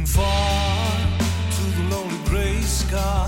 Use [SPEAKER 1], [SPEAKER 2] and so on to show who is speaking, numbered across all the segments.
[SPEAKER 1] looking far to the lonely gray sky.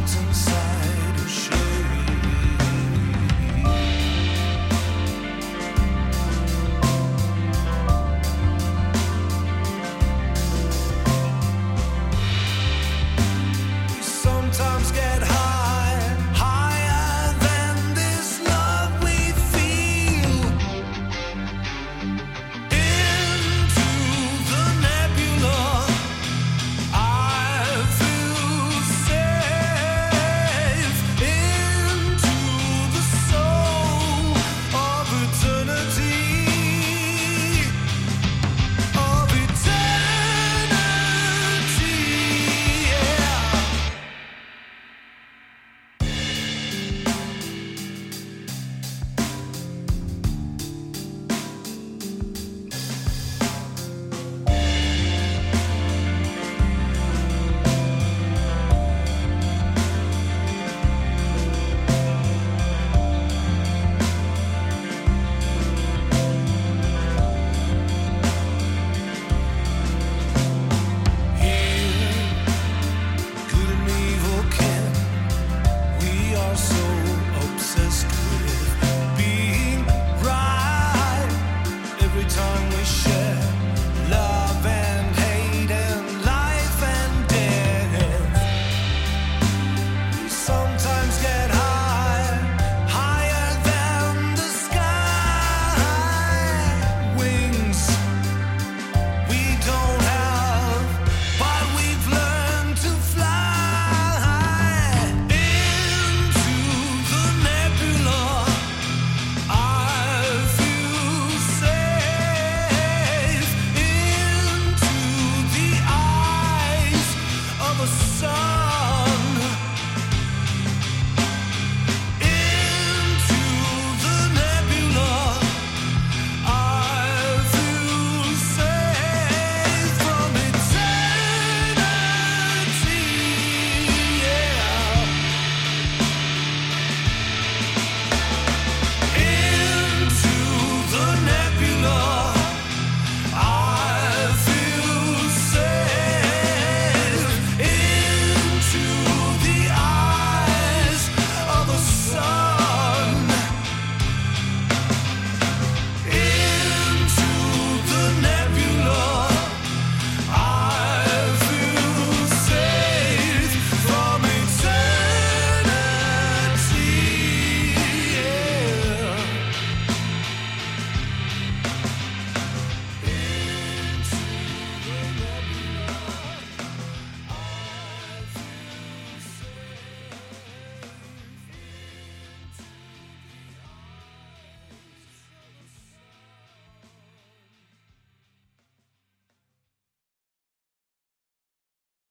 [SPEAKER 1] Phantom Sound.